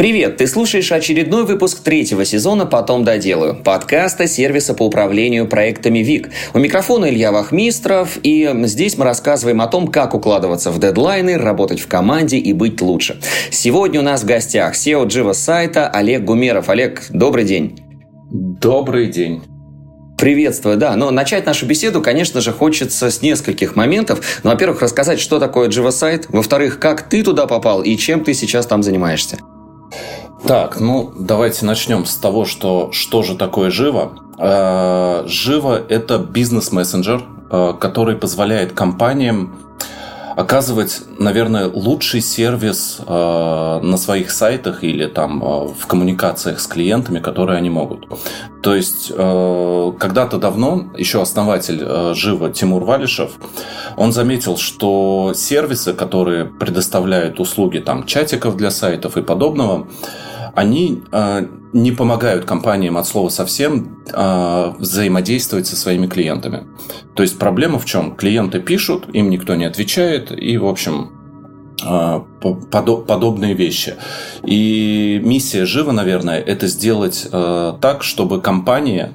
Привет, ты слушаешь очередной выпуск третьего сезона «Потом доделаю» подкаста сервиса по управлению проектами ВИК. У микрофона Илья Вахмистров, и здесь мы рассказываем о том, как укладываться в дедлайны, работать в команде и быть лучше. Сегодня у нас в гостях SEO Джива сайта Олег Гумеров. Олег, добрый день. Добрый день. Приветствую, да. Но начать нашу беседу, конечно же, хочется с нескольких моментов. Ну, во-первых, рассказать, что такое Java сайт. Во-вторых, как ты туда попал и чем ты сейчас там занимаешься. Так, ну давайте начнем с того, что что же такое Живо. Э, Живо – это бизнес-мессенджер, э, который позволяет компаниям оказывать, наверное, лучший сервис э, на своих сайтах или там в коммуникациях с клиентами, которые они могут. То есть когда-то давно еще основатель Живо Тимур Валишев, он заметил, что сервисы, которые предоставляют услуги там чатиков для сайтов и подобного, они э, не помогают компаниям от слова совсем э, взаимодействовать со своими клиентами. То есть проблема в чем? Клиенты пишут, им никто не отвечает, и, в общем, э, подобные вещи. И миссия Жива, наверное, это сделать так, чтобы компании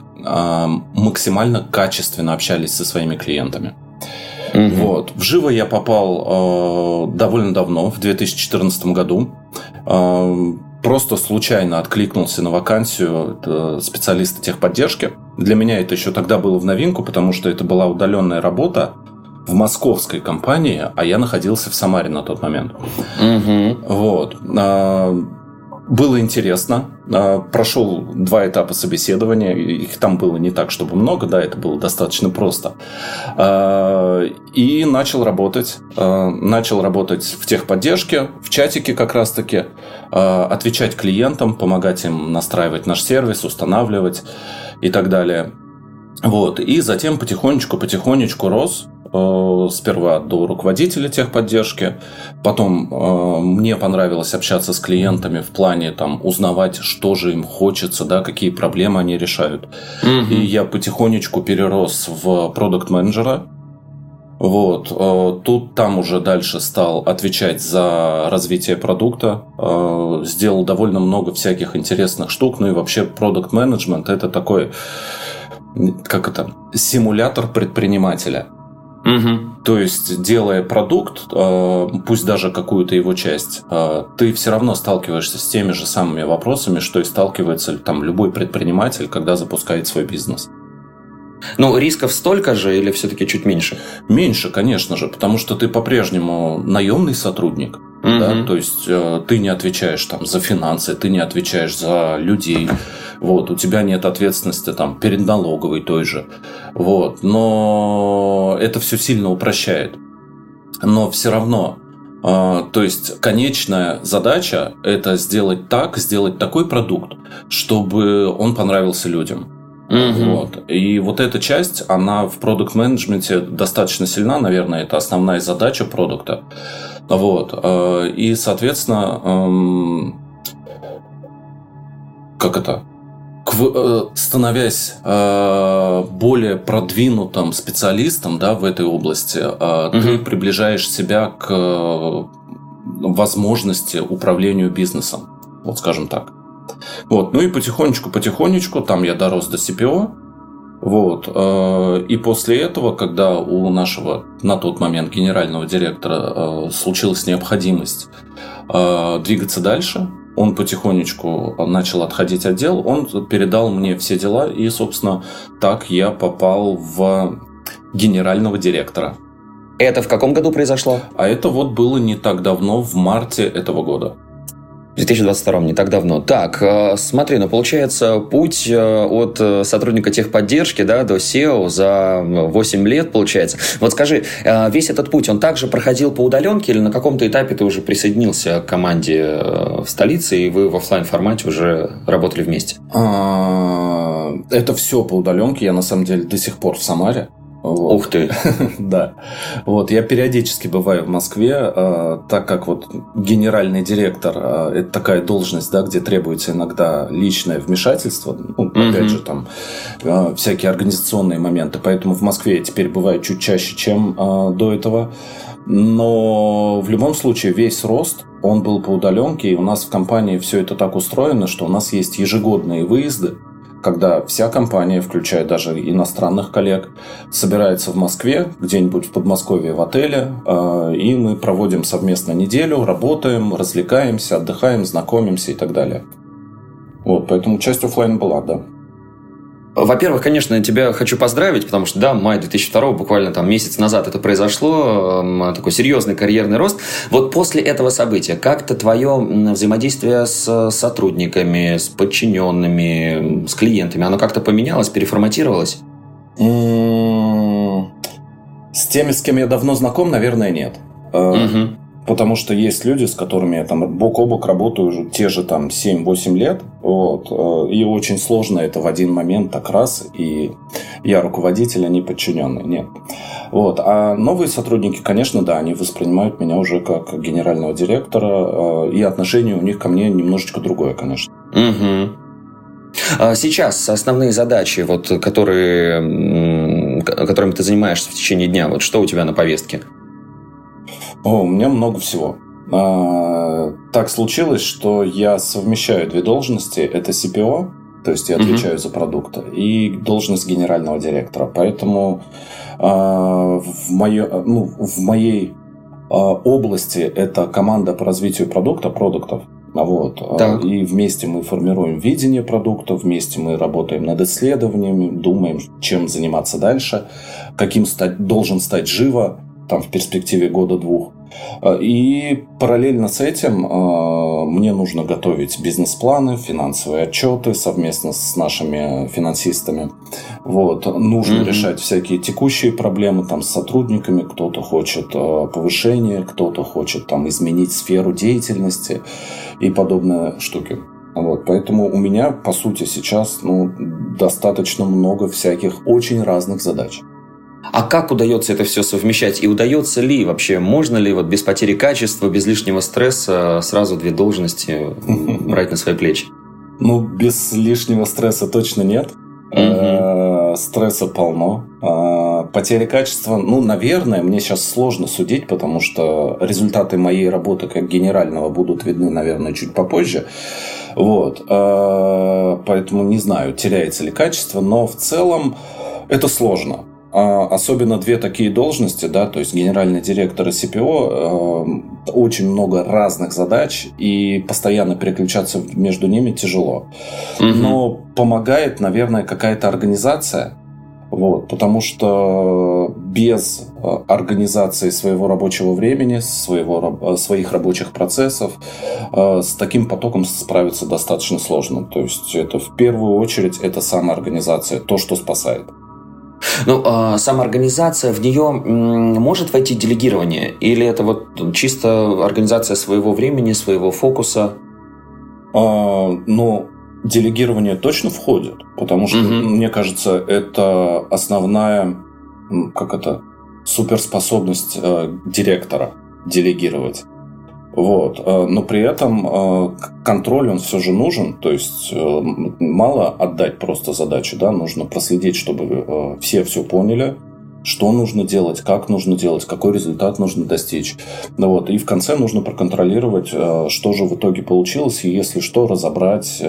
максимально качественно общались со своими клиентами. Угу. Вот. В Живо я попал довольно давно, в 2014 году. Просто случайно откликнулся на вакансию специалиста техподдержки. Для меня это еще тогда было в новинку, потому что это была удаленная работа в московской компании, а я находился в Самаре на тот момент. Угу. Вот. А, было интересно. А, прошел два этапа собеседования. Их там было не так, чтобы много, да, это было достаточно просто. А, и начал работать. Начал работать в техподдержке, в чатике как раз-таки. Отвечать клиентам, помогать им настраивать наш сервис, устанавливать и так далее. Вот. И затем потихонечку-потихонечку рос. Э, сперва до руководителя техподдержки, потом э, мне понравилось общаться с клиентами в плане там узнавать, что же им хочется, да, какие проблемы они решают. Угу. И я потихонечку перерос в продукт менеджера. Вот, э, тут там уже дальше стал отвечать за развитие продукта, сделал довольно много всяких интересных штук, ну и вообще продукт менеджмент это такой, как это, симулятор предпринимателя. Угу. То есть, делая продукт, э, пусть даже какую-то его часть, э, ты все равно сталкиваешься с теми же самыми вопросами, что и сталкивается там любой предприниматель, когда запускает свой бизнес. Ну, рисков столько же или все-таки чуть меньше? Меньше, конечно же, потому что ты по-прежнему наемный сотрудник. Угу. Да? То есть э, ты не отвечаешь там за финансы, ты не отвечаешь за людей. Вот, у тебя нет ответственности там перед налоговой той же. Вот, но это все сильно упрощает. Но все равно а, то есть конечная задача это сделать так, сделать такой продукт, чтобы он понравился людям. Угу. Вот. И вот эта часть, она в продукт менеджменте достаточно сильна, наверное, это основная задача продукта. Вот. А, и, соответственно, как это? Э, становясь э, более продвинутым специалистом да, в этой области, угу. ты приближаешь себя к возможности управлению бизнесом, вот скажем так. Вот, ну и потихонечку, потихонечку, там я дорос до CPO, вот. И после этого, когда у нашего на тот момент генерального директора случилась необходимость двигаться дальше, он потихонечку начал отходить от дел, он передал мне все дела, и, собственно, так я попал в генерального директора. Это в каком году произошло? А это вот было не так давно, в марте этого года. В 2022 не так давно. Так, э, смотри, ну получается путь э, от э, сотрудника техподдержки да, до SEO за 8 лет получается. Вот скажи, весь этот путь, он также проходил по удаленке или на каком-то этапе ты уже присоединился к команде в столице и вы в офлайн формате уже работали вместе? А, это все по удаленке. Я на самом деле до сих пор в Самаре. Вот. Ух ты! да. Вот, я периодически бываю в Москве, э, так как вот генеральный директор э, это такая должность, да, где требуется иногда личное вмешательство, ну, опять же, там э, всякие организационные моменты. Поэтому в Москве я теперь бываю чуть чаще, чем до этого. Но в любом случае весь рост, он был по удаленке, и у нас в компании все это так устроено, что у нас есть ежегодные выезды, когда вся компания, включая даже иностранных коллег, собирается в Москве, где-нибудь в Подмосковье в отеле, э, и мы проводим совместно неделю, работаем, развлекаемся, отдыхаем, знакомимся и так далее. Вот, поэтому часть офлайн была, да. Во-первых, конечно, тебя хочу поздравить, потому что, да, май 2002, буквально там месяц назад это произошло, эм, такой серьезный карьерный рост. Вот после этого события, как-то твое взаимодействие с сотрудниками, с подчиненными, с клиентами, оно как-то поменялось, переформатировалось? С теми, с кем я давно знаком, наверное, нет. Угу. Потому что есть люди, с которыми я там бок о бок работаю уже те же там 7-8 лет. Вот, э, и очень сложно это в один момент так раз, и я руководитель, а не подчиненный. Нет. Вот. А новые сотрудники, конечно, да, они воспринимают меня уже как генерального директора, э, и отношение у них ко мне немножечко другое, конечно. Угу. Сейчас основные задачи, вот, которые, которыми ты занимаешься в течение дня, вот что у тебя на повестке? О, у меня много всего. А, так случилось, что я совмещаю две должности. Это CPO, то есть я отвечаю mm-hmm. за продукты, и должность генерального директора. Поэтому а, в, моё, ну, в моей а, области это команда по развитию продукта, продуктов. Вот. Так. И вместе мы формируем видение продукта, вместе мы работаем над исследованиями, думаем, чем заниматься дальше, каким стать, должен стать живо там в перспективе года-двух. А, и параллельно с этим а, мне нужно готовить бизнес-планы, финансовые отчеты совместно с нашими финансистами. Вот. Нужно mm-hmm. решать всякие текущие проблемы там, с сотрудниками. Кто-то хочет а, повышения, кто-то хочет там, изменить сферу деятельности и подобные штуки. Вот, поэтому у меня, по сути, сейчас ну, достаточно много всяких очень разных задач. А как удается это все совмещать? И удается ли вообще, можно ли вот без потери качества, без лишнего стресса сразу две должности брать на свои плечи? Ну, без лишнего стресса точно нет. Угу. Стресса полно. А, потери качества, ну, наверное, мне сейчас сложно судить, потому что результаты моей работы как генерального будут видны, наверное, чуть попозже. Вот. А, поэтому не знаю, теряется ли качество, но в целом это сложно. А особенно две такие должности, да, то есть генеральный директор и CPO, э, очень много разных задач, и постоянно переключаться между ними тяжело. Угу. Но помогает, наверное, какая-то организация, вот, потому что без э, организации своего рабочего времени, своего, э, своих рабочих процессов, с таким потоком справиться достаточно сложно. То есть это в первую очередь это самоорганизация, то, что спасает. Ну, а самоорганизация, в нее может войти делегирование? Или это вот чисто организация своего времени, своего фокуса? А, ну, делегирование точно входит, потому что, угу. мне кажется, это основная, как это, суперспособность э, директора делегировать. Вот. Э, но при этом э, контроль, он все же нужен. То есть э, мало отдать просто задачу, да, нужно проследить, чтобы все все поняли, что нужно делать, как нужно делать, какой результат нужно достичь. Ну, вот. И в конце нужно проконтролировать, что же в итоге получилось, и если что, разобрать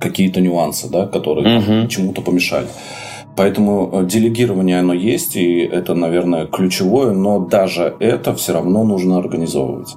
какие-то нюансы, да, которые угу. чему-то помешали. Поэтому э, делегирование оно есть, и это, наверное, ключевое, но даже это все равно нужно организовывать.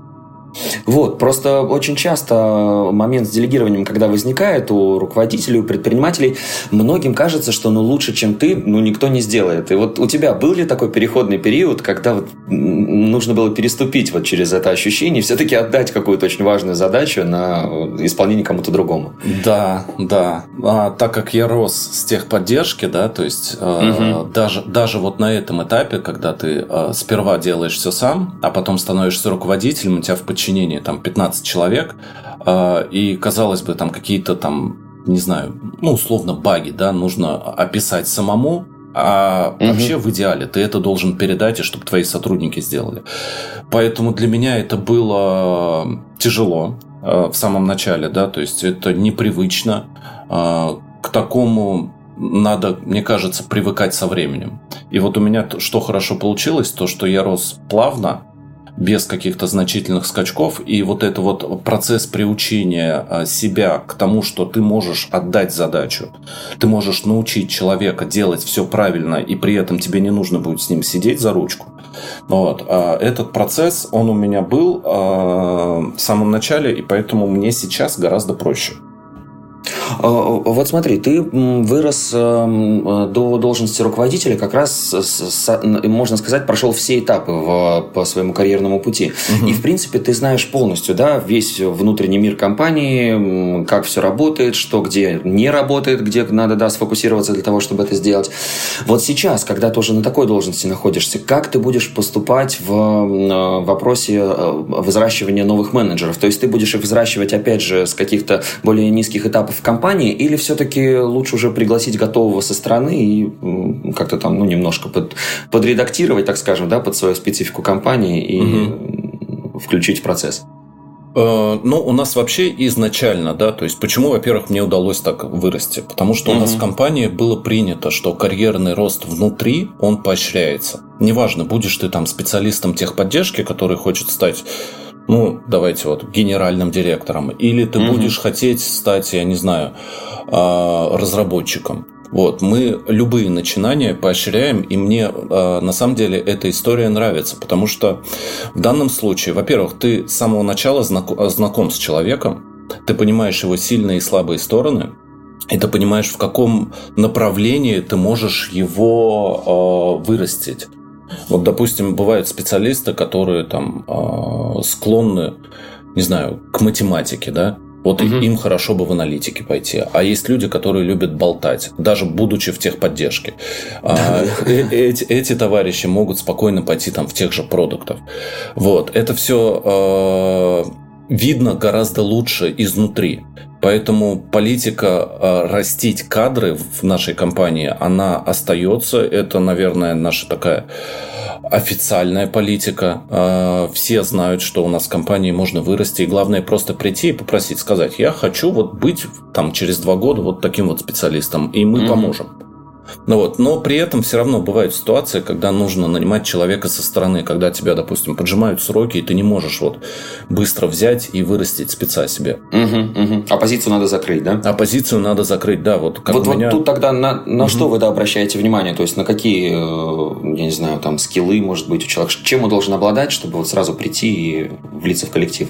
Вот, просто очень часто момент с делегированием, когда возникает у руководителей, у предпринимателей, многим кажется, что ну лучше, чем ты, ну никто не сделает. И вот у тебя был ли такой переходный период, когда вот нужно было переступить вот через это ощущение и все-таки отдать какую-то очень важную задачу на исполнение кому-то другому? Да, да. А, так как я рос с техподдержки, да, то есть угу. даже, даже вот на этом этапе, когда ты э, сперва делаешь все сам, а потом становишься руководителем, у тебя в подчинении там 15 человек, а, и, казалось бы, там какие-то там, не знаю, ну, условно, баги, да, нужно описать самому, А угу. вообще в идеале ты это должен передать, и чтобы твои сотрудники сделали. Поэтому для меня это было тяжело э, в самом начале, да, то есть это непривычно. Э, к такому надо, мне кажется, привыкать со временем. И вот у меня что хорошо получилось, то, что я рос плавно, без каких-то значительных скачков. И вот это вот процесс приучения а, себя к тому, что ты можешь отдать задачу, ты можешь научить человека делать все правильно, и при этом тебе не нужно будет с ним сидеть за ручку. Вот. А этот процесс, он у меня был а, в самом начале, и поэтому мне сейчас гораздо проще. А, вот смотри, ты вырос эм, до должности руководителя, как раз, можно сказать, прошел все этапы в, по своему карьерному пути. Угу. И, в принципе, ты знаешь полностью, да, весь внутренний мир компании, как все работает, что где не работает, где надо, да, сфокусироваться для того, чтобы это сделать. Вот сейчас, когда ты уже на такой должности находишься, как ты будешь поступать в э, вопросе э, взращивания новых менеджеров? То есть ты будешь их взращивать, опять же, с каких-то более низких этапов компании, компании, или все-таки лучше уже пригласить готового со стороны и как-то там, ну, немножко под, подредактировать, так скажем, да, под свою специфику компании и угу. включить в процесс? Э, ну, у нас вообще изначально, да, то есть почему, во-первых, мне удалось так вырасти? Потому что у нас в компании было принято, что карьерный рост внутри, он поощряется. Неважно, будешь ты там специалистом техподдержки, который хочет стать ну, давайте вот, генеральным директором, или ты угу. будешь хотеть стать, я не знаю, а, разработчиком. Вот, мы любые начинания поощряем, и мне а, на самом деле эта история нравится, потому что в данном случае, во-первых, ты с самого начала знаком с человеком, ты понимаешь его сильные и слабые стороны, и ты понимаешь, в каком направлении ты можешь его э, вырастить. Вот, допустим, бывают специалисты, которые там э, склонны, не знаю, к математике, да, вот угу. им хорошо бы в аналитике пойти. А есть люди, которые любят болтать, даже будучи в техподдержке. А, э, эти, эти товарищи могут спокойно пойти там в тех же продуктов. Вот. Это все э, видно гораздо лучше изнутри. Поэтому политика э, растить кадры в нашей компании, она остается. Это, наверное, наша такая официальная политика. Э, все знают, что у нас в компании можно вырасти. И главное просто прийти и попросить, сказать, я хочу вот быть там через два года вот таким вот специалистом, и мы mm-hmm. поможем. Ну вот, но при этом все равно бывают ситуации, когда нужно нанимать человека со стороны, когда тебя, допустим, поджимают сроки, и ты не можешь вот быстро взять и вырастить спеца себе. Угу, угу. А позицию надо закрыть, да? А позицию надо закрыть, да. Вот, как вот, меня... вот тут тогда на, на угу. что вы да, обращаете внимание? То есть на какие, э, я не знаю, там скиллы, может быть, у человека, чем он должен обладать, чтобы вот сразу прийти и влиться в коллектив?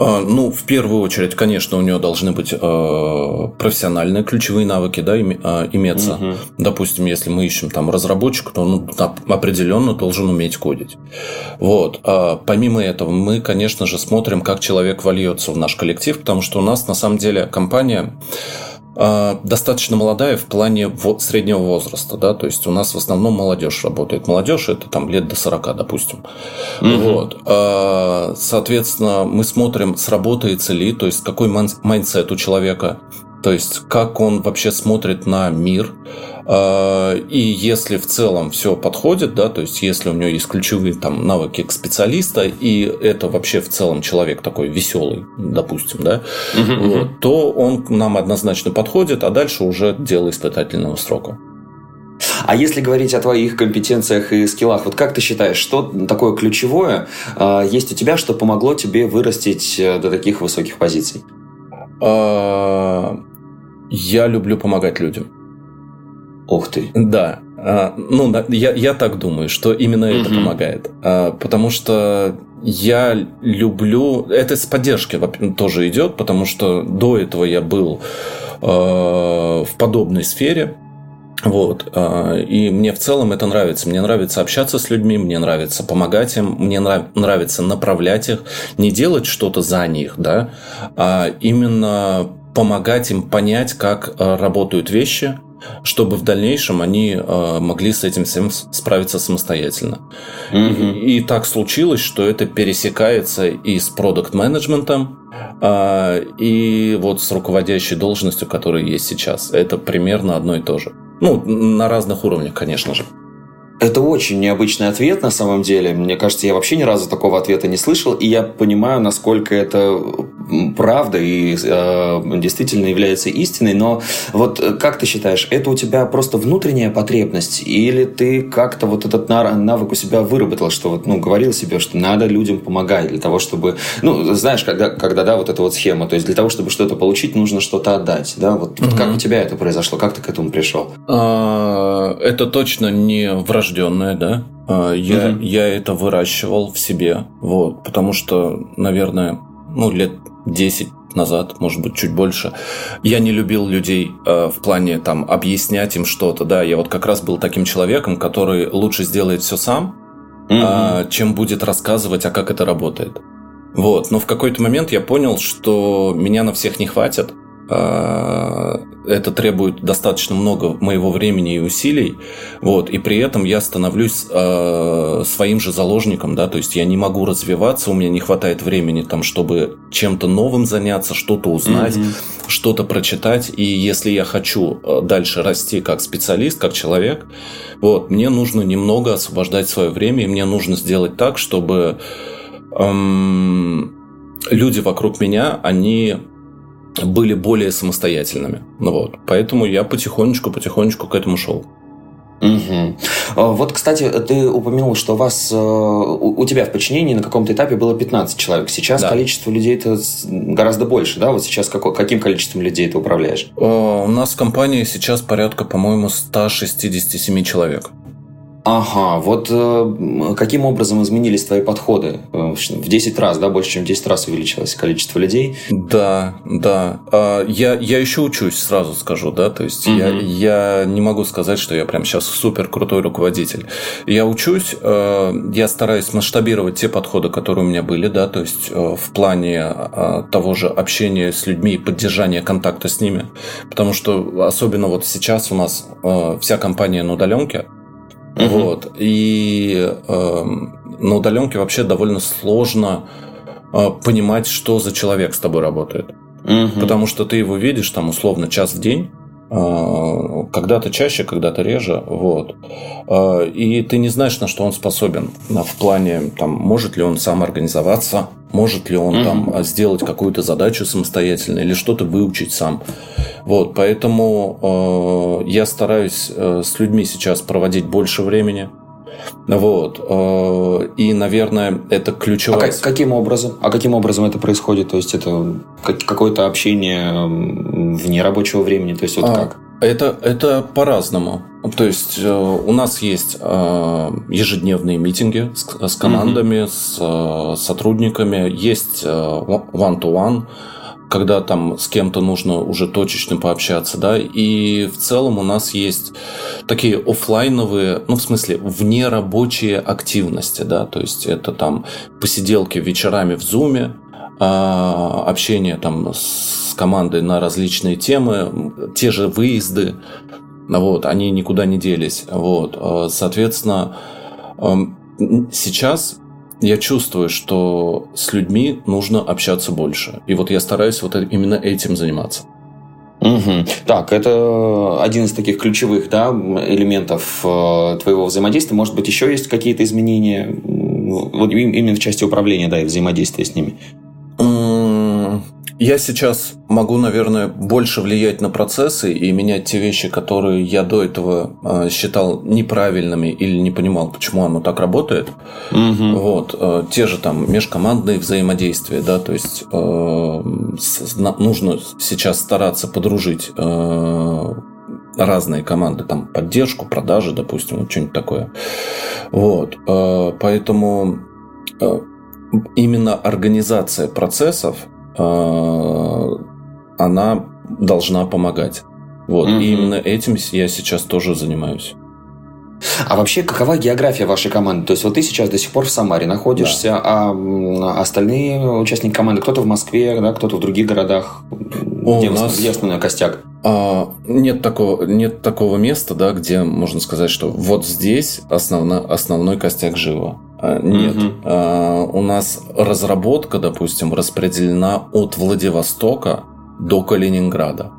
А, ну, в первую очередь, конечно, у него должны быть э, профессиональные ключевые навыки, да, име, э, иметься. Угу. Допустим, если мы ищем там разработчика, то он ну, определенно должен уметь кодить. Вот. А помимо этого, мы, конечно же, смотрим, как человек вольется в наш коллектив, потому что у нас на самом деле компания достаточно молодая в плане среднего возраста, да, то есть у нас в основном молодежь работает. Молодежь это там лет до 40, допустим. Угу. Вот. А, соответственно, мы смотрим, сработается ли, то есть какой mindset у человека, то есть как он вообще смотрит на мир, а, и если в целом все подходит, да, то есть если у него есть ключевые там навыки к специалиста, и это вообще в целом человек такой веселый, допустим, да, угу, вот, то он нам однозначно подходит, а дальше уже дело испытательного срока. А если говорить о твоих компетенциях и скиллах, вот как ты считаешь, что такое ключевое э, есть у тебя, что помогло тебе вырастить э, до таких высоких позиций? Я люблю помогать людям. Ух ты. Да. А, ну, я, я так думаю, что именно это угу. помогает. А, потому что я люблю... Это с поддержки тоже идет, потому что до этого я был а, в подобной сфере. Вот. И мне в целом это нравится. Мне нравится общаться с людьми, мне нравится помогать им, мне нравится направлять их, не делать что-то за них, да, а именно помогать им понять, как работают вещи, чтобы в дальнейшем они э, могли с этим всем справиться самостоятельно. Mm-hmm. И, и так случилось, что это пересекается и с продукт-менеджментом, э, и вот с руководящей должностью, которая есть сейчас. Это примерно одно и то же. Ну, на разных уровнях, конечно же. Это очень необычный ответ на самом деле. Мне кажется, я вообще ни разу такого ответа не слышал, и я понимаю, насколько это правда и э, действительно является истиной. Но вот э, как ты считаешь, это у тебя просто внутренняя потребность, или ты как-то вот этот навык у себя выработал, что вот, ну, говорил себе, что надо людям помогать для того, чтобы, ну, знаешь, когда, когда да, вот эта вот схема, то есть для того, чтобы что-то получить, нужно что-то отдать, да, вот, вот как у тебя это произошло, как ты к этому пришел? А, это точно не вражда врожденное, да. А, я, угу. я это выращивал в себе, вот, потому что, наверное, ну, лет 10 назад, может быть, чуть больше. Я не любил людей э, в плане там объяснять им что-то, да. Я вот как раз был таким человеком, который лучше сделает все сам, угу. э, чем будет рассказывать, а как это работает. Вот, но в какой-то момент я понял, что меня на всех не хватит, это требует достаточно много моего времени и усилий, вот, и при этом я становлюсь э, своим же заложником, да, то есть я не могу развиваться, у меня не хватает времени там, чтобы чем-то новым заняться, что-то узнать, mm-hmm. что-то прочитать, и если я хочу дальше расти как специалист, как человек, вот, мне нужно немного освобождать свое время, и мне нужно сделать так, чтобы эм, люди вокруг меня, они были более самостоятельными. Ну вот. Поэтому я потихонечку-потихонечку к этому шел. Угу. Вот, кстати, ты упомянул, что у вас, э, у тебя в подчинении на каком-то этапе было 15 человек. Сейчас да. количество людей это гораздо больше, да? Вот сейчас какое, каким количеством людей ты управляешь? Э, у нас в компании сейчас порядка, по-моему, 167 человек. Ага, вот э, каким образом изменились твои подходы? Э, в 10 раз, да, больше, чем в 10 раз увеличилось количество людей? Да, да. А, я, я еще учусь, сразу скажу, да, то есть угу. я, я не могу сказать, что я прям сейчас супер крутой руководитель. Я учусь, э, я стараюсь масштабировать те подходы, которые у меня были, да, то есть э, в плане э, того же общения с людьми и поддержания контакта с ними, потому что особенно вот сейчас у нас э, вся компания на удаленке, Угу. Вот. И э, на удаленке вообще довольно сложно э, понимать, что за человек с тобой работает. Угу. Потому что ты его видишь там условно час в день, когда-то чаще, когда-то реже, вот. Э, и ты не знаешь, на что он способен. В плане, там, может ли он сам организоваться, может ли он там сделать какую-то задачу самостоятельно или что-то выучить сам. Вот, поэтому э, я стараюсь э, с людьми сейчас проводить больше времени. Вот. Э, и, наверное, это ключевое. А как, каким образом? А каким образом это происходит? То есть это какое-то общение вне рабочего времени? То есть вот а, как? Это, это по-разному. То есть э, у нас есть э, ежедневные митинги с, с командами, угу. с сотрудниками, есть one-to-one, когда там с кем-то нужно уже точечно пообщаться, да, и в целом у нас есть такие офлайновые, ну, в смысле, внерабочие активности, да, то есть это там посиделки вечерами в зуме, а, общение там с командой на различные темы, те же выезды, вот, они никуда не делись. Вот, а, соответственно, сейчас я чувствую, что с людьми нужно общаться больше. И вот я стараюсь вот именно этим заниматься. Угу. Так, это один из таких ключевых да, элементов э, твоего взаимодействия. Может быть, еще есть какие-то изменения вот именно в части управления да, и взаимодействия с ними? Я сейчас могу, наверное, больше влиять на процессы и менять те вещи, которые я до этого э, считал неправильными или не понимал, почему оно так работает. Угу. Вот э, те же там межкомандные взаимодействия, да, то есть э, нужно сейчас стараться подружить разные команды, там поддержку, продажи, допустим, вот что-нибудь такое. Вот, поэтому именно организация процессов она должна помогать. Вот. Угу. И именно этим я сейчас тоже занимаюсь. А вообще, какова география вашей команды? То есть, вот ты сейчас до сих пор в Самаре находишься, да. а остальные участники команды, кто-то в Москве, да, кто-то в других городах. О, где, у нас... где основной костяк? А, нет, такого, нет такого места, да, где можно сказать, что вот здесь основно, основной костяк живо. А, нет. Угу. А, у нас разработка, допустим, распределена от Владивостока до Калининграда.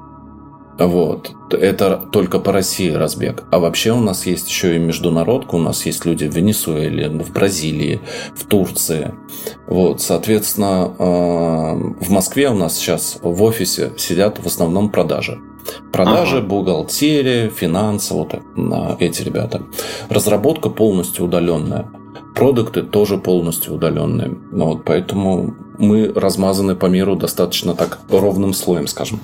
Вот. Это только по России разбег. А вообще у нас есть еще и международка. У нас есть люди в Венесуэле, в Бразилии, в Турции. Вот. Соответственно, э, в Москве у нас сейчас в офисе сидят в основном продажи. Продажи, ага. бухгалтерия, финансы, вот эти ребята. Разработка полностью удаленная. Продукты тоже полностью удаленные. Ну, вот, поэтому мы размазаны по миру достаточно так ровным слоем, скажем.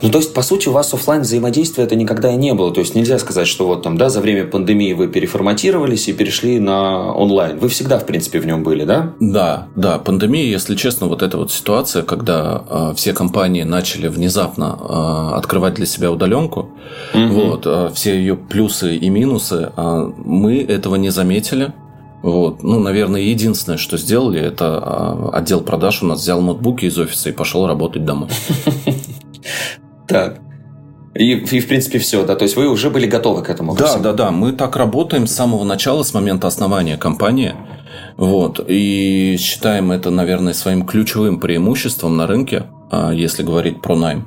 Ну, то есть, по сути, у вас офлайн взаимодействия это никогда и не было. То есть, нельзя сказать, что вот там, да, за время пандемии вы переформатировались и перешли на онлайн. Вы всегда, в принципе, в нем были, да? Да, да. Пандемия, если честно, вот эта вот ситуация, когда э, все компании начали внезапно э, открывать для себя удаленку, угу. вот, э, все ее плюсы и минусы, э, мы этого не заметили. Вот. Ну, наверное, единственное, что сделали, это отдел продаж у нас взял ноутбуки из офиса и пошел работать домой. Так. И, и, в принципе, все, да? То есть, вы уже были готовы к этому? Да, да, да. Мы так работаем с самого начала, с момента основания компании. Вот. И считаем это, наверное, своим ключевым преимуществом на рынке, а, если говорить про найм.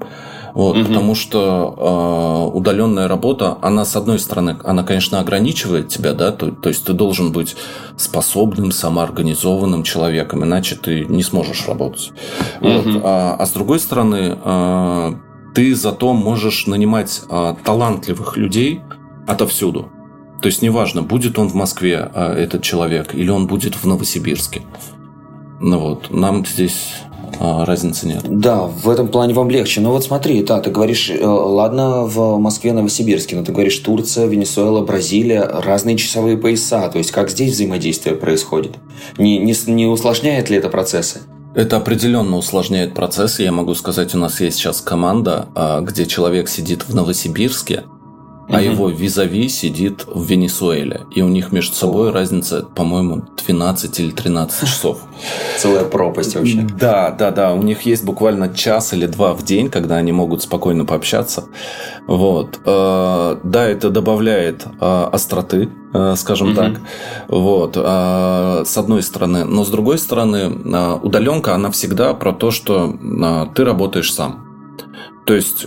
Вот, угу. Потому что э, удаленная работа, она, с одной стороны, она, конечно, ограничивает тебя, да, то, то есть ты должен быть способным, самоорганизованным человеком, иначе ты не сможешь работать. Угу. Вот, а, а с другой стороны, э, ты зато можешь нанимать э, талантливых людей отовсюду. То есть неважно, будет он в Москве, э, этот человек, или он будет в Новосибирске. Ну вот, нам здесь разницы нет. Да, в этом плане вам легче. Но вот смотри, да, ты говоришь, э, ладно, в Москве, Новосибирске, но ты говоришь Турция, Венесуэла, Бразилия, разные часовые пояса. То есть, как здесь взаимодействие происходит? Не, не, не усложняет ли это процессы? Это определенно усложняет процессы. Я могу сказать, у нас есть сейчас команда, а, где человек сидит в Новосибирске, а угу. его визави сидит в Венесуэле. И у них между собой О. разница, по-моему, 12 или 13 часов. Целая пропасть вообще. Да, да, да. У них есть буквально час или два в день, когда они могут спокойно пообщаться. Вот. Э, да, это добавляет э, остроты, э, скажем угу. так. Вот. С одной стороны. Но с другой стороны, удаленка, она всегда про то, что ты работаешь сам. То есть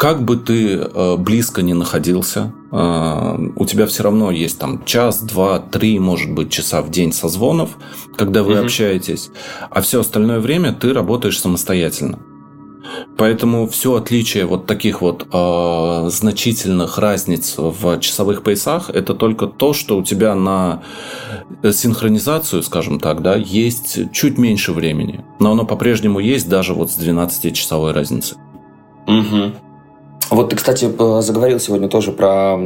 как бы ты э, близко не находился, э, у тебя все равно есть там час, два, три, может быть, часа в день созвонов, когда вы mm общаетесь, а все остальное время ты работаешь самостоятельно. Поэтому все отличие вот таких вот э, значительных разниц в часовых поясах это только то, что у тебя на синхронизацию, скажем так, да, есть чуть меньше времени. Но оно по-прежнему есть даже вот с 12-часовой разницей. Угу. Вот ты, кстати, заговорил сегодня тоже про,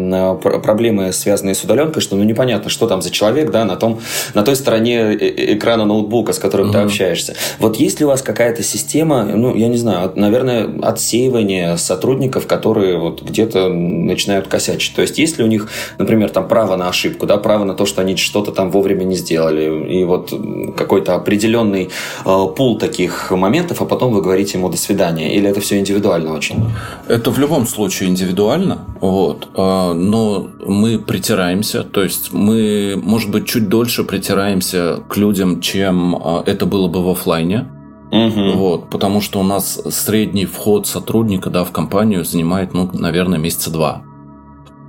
про проблемы, связанные с удаленкой, что ну непонятно, что там за человек, да, на том, на той стороне э, э, экрана ноутбука, с которым mm-hmm. ты общаешься. Вот есть ли у вас какая-то система, ну, я не знаю, наверное, отсеивания сотрудников, которые вот где-то начинают косячить? То есть, есть ли у них, например, там право на ошибку, да, право на то, что они что-то там вовремя не сделали, и вот какой-то определенный э, пул таких моментов, а потом вы говорите ему до свидания, или это все индивидуально очень? Это в любом любом случае индивидуально, вот, а, но мы притираемся, то есть мы, может быть, чуть дольше притираемся к людям, чем а, это было бы в офлайне. Угу. Вот, потому что у нас средний вход сотрудника да, в компанию занимает, ну, наверное, месяца два.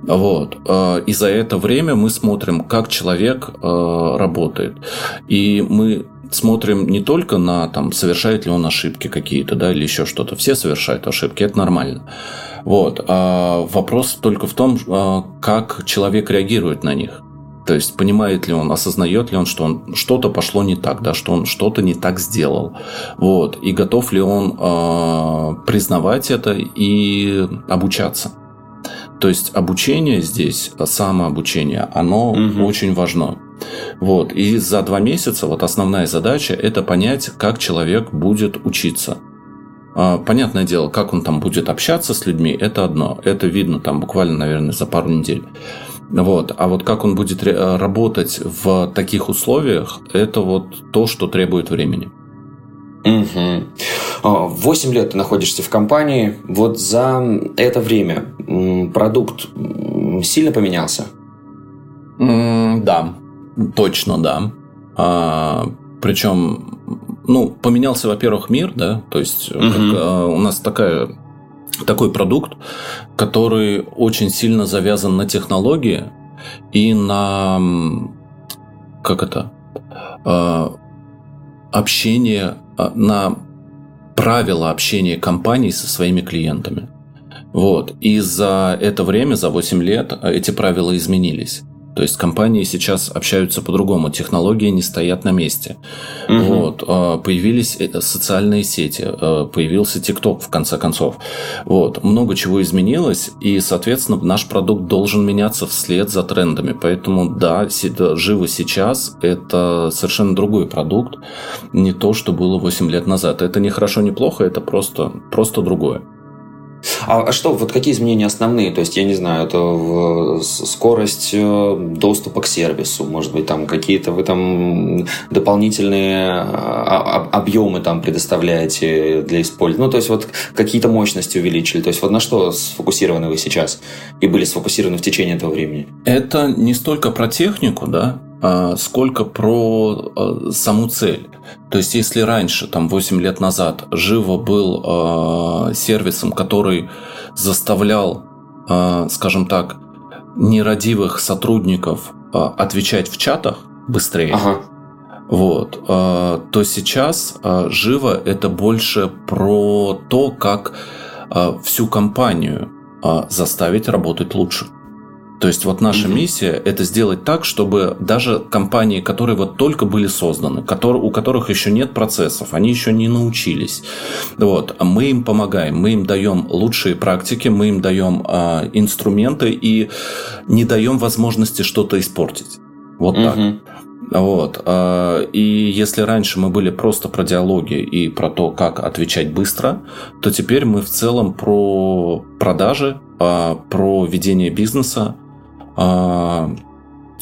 Вот. А, и за это время мы смотрим, как человек работает. И мы смотрим не только на там, совершает ли он ошибки какие-то, да, или еще что-то. Все совершают ошибки, это нормально. Вот. А вопрос только в том, а, как человек реагирует на них. То есть понимает ли он, осознает ли он, что он что-то пошло не так, да, что он что-то не так сделал, вот, и готов ли он э, признавать это и обучаться. То есть обучение здесь, самообучение, оно угу. очень важно. Вот. И за два месяца вот основная задача это понять, как человек будет учиться. А, понятное дело, как он там будет общаться с людьми, это одно. Это видно там буквально, наверное, за пару недель. Вот. А вот как он будет работать в таких условиях, это вот то, что требует времени. Угу. 8 лет ты находишься в компании. Вот за это время продукт сильно поменялся? Да, точно да. А, причем ну, поменялся, во-первых, мир, да, то есть угу. как, а, у нас такая такой продукт, который очень сильно завязан на технологии и на как это а, общение, а, на правила общения компаний со своими клиентами. Вот. И за это время, за 8 лет, эти правила изменились. То есть компании сейчас общаются по-другому, технологии не стоят на месте. Угу. Вот, а, появились э, социальные сети, а, появился ТикТок в конце концов. Вот, много чего изменилось, и, соответственно, наш продукт должен меняться вслед за трендами. Поэтому, да, живо сейчас это совершенно другой продукт, не то, что было 8 лет назад. Это не хорошо, не плохо, это просто, просто другое. А, а что, вот какие изменения основные? То есть, я не знаю, это скорость э, доступа к сервису, может быть, там какие-то вы там дополнительные а, а, объемы там предоставляете для использования. Ну, то есть, вот какие-то мощности увеличили. То есть, вот на что сфокусированы вы сейчас и были сфокусированы в течение этого времени? Это не столько про технику, да, сколько про саму цель. То есть, если раньше, там, 8 лет назад, Живо был сервисом, который заставлял, скажем так, нерадивых сотрудников отвечать в чатах быстрее, ага. вот, то сейчас Живо это больше про то, как всю компанию заставить работать лучше. То есть вот наша mm-hmm. миссия это сделать так, чтобы даже компании, которые вот только были созданы, которые, у которых еще нет процессов, они еще не научились, вот, мы им помогаем, мы им даем лучшие практики, мы им даем э, инструменты и не даем возможности что-то испортить. Вот mm-hmm. так. Вот. А, и если раньше мы были просто про диалоги и про то, как отвечать быстро, то теперь мы в целом про продажи, а, про ведение бизнеса,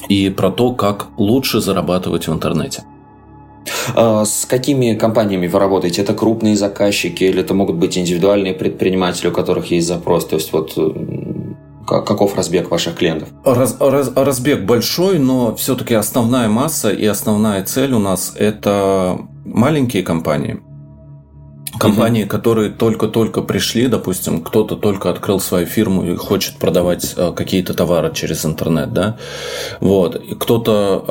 и про то, как лучше зарабатывать в интернете. А с какими компаниями вы работаете? Это крупные заказчики или это могут быть индивидуальные предприниматели, у которых есть запрос? То есть вот каков разбег ваших клиентов? Раз, раз, разбег большой, но все-таки основная масса и основная цель у нас это маленькие компании – Компании, угу. которые только-только пришли, допустим, кто-то только открыл свою фирму и хочет продавать э, какие-то товары через интернет, да, вот, и кто-то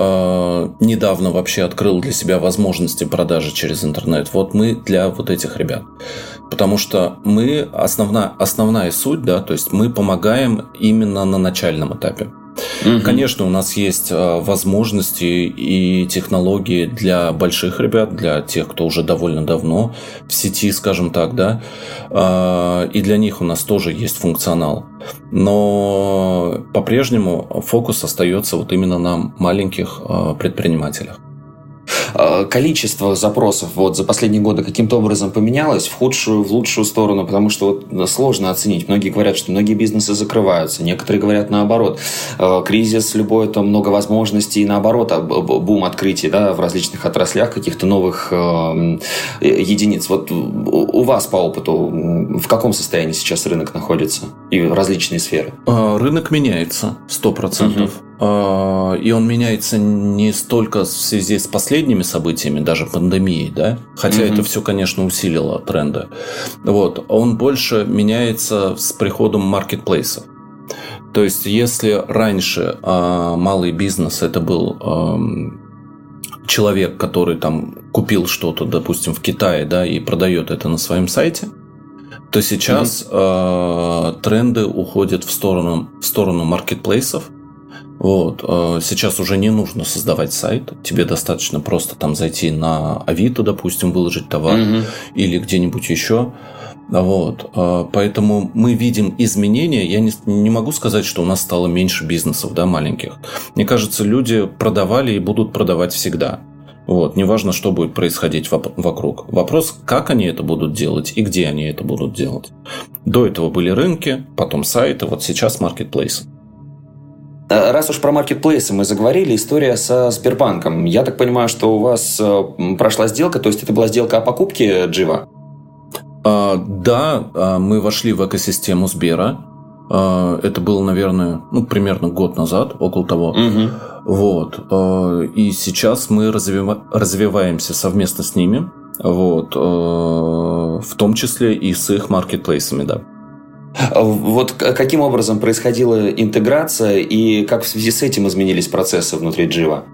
э, недавно вообще открыл для себя возможности продажи через интернет. Вот мы для вот этих ребят, потому что мы основная основная суть, да, то есть мы помогаем именно на начальном этапе. Конечно, у нас есть а, возможности и технологии для больших ребят, для тех, кто уже довольно давно в сети, скажем так, да, а, и для них у нас тоже есть функционал. Но по-прежнему фокус остается вот именно на маленьких а, предпринимателях. Э, количество запросов вот за последние годы каким-то образом поменялось в худшую, в лучшую сторону, потому что вот сложно оценить. Многие говорят, что многие бизнесы закрываются, некоторые говорят наоборот. Э, кризис любой, это много возможностей, и наоборот, а, бум открытий да, в различных отраслях каких-то новых э, единиц. Вот у вас по опыту в каком состоянии сейчас рынок находится и различные сферы? Рынок меняется, сто процентов. Угу. А, и он меняется не столько в связи с последними событиями, даже пандемией, да, хотя mm-hmm. это все, конечно, усилило тренды. Вот, он больше меняется с приходом маркетплейсов. То есть, если раньше э, малый бизнес это был э, человек, который там купил что-то, допустим, в Китае, да, и продает это на своем сайте, то сейчас mm-hmm. э, тренды уходят в сторону в сторону маркетплейсов, вот. Э, сейчас уже не нужно создавать сайт. Тебе достаточно просто там зайти на Авито, допустим, выложить товар угу. или где-нибудь еще. Вот. Э, поэтому мы видим изменения. Я не, не могу сказать, что у нас стало меньше бизнесов да, маленьких. Мне кажется, люди продавали и будут продавать всегда. Вот, неважно, что будет происходить вокруг. Вопрос, как они это будут делать и где они это будут делать. До этого были рынки, потом сайты, вот сейчас маркетплейсы. Э, раз уж про маркетплейсы мы заговорили, история со Сбербанком. Я так понимаю, что у вас э, прошла сделка, то есть это была сделка о покупке Джива? А, да, а, мы вошли в экосистему Сбера. А, это было, наверное, ну, примерно год назад, около того. Угу. Вот. И сейчас мы развива- развиваемся совместно с ними. Вот. В том числе и с их маркетплейсами, да. Вот каким образом происходила интеграция и как в связи с этим изменились процессы внутри Джива?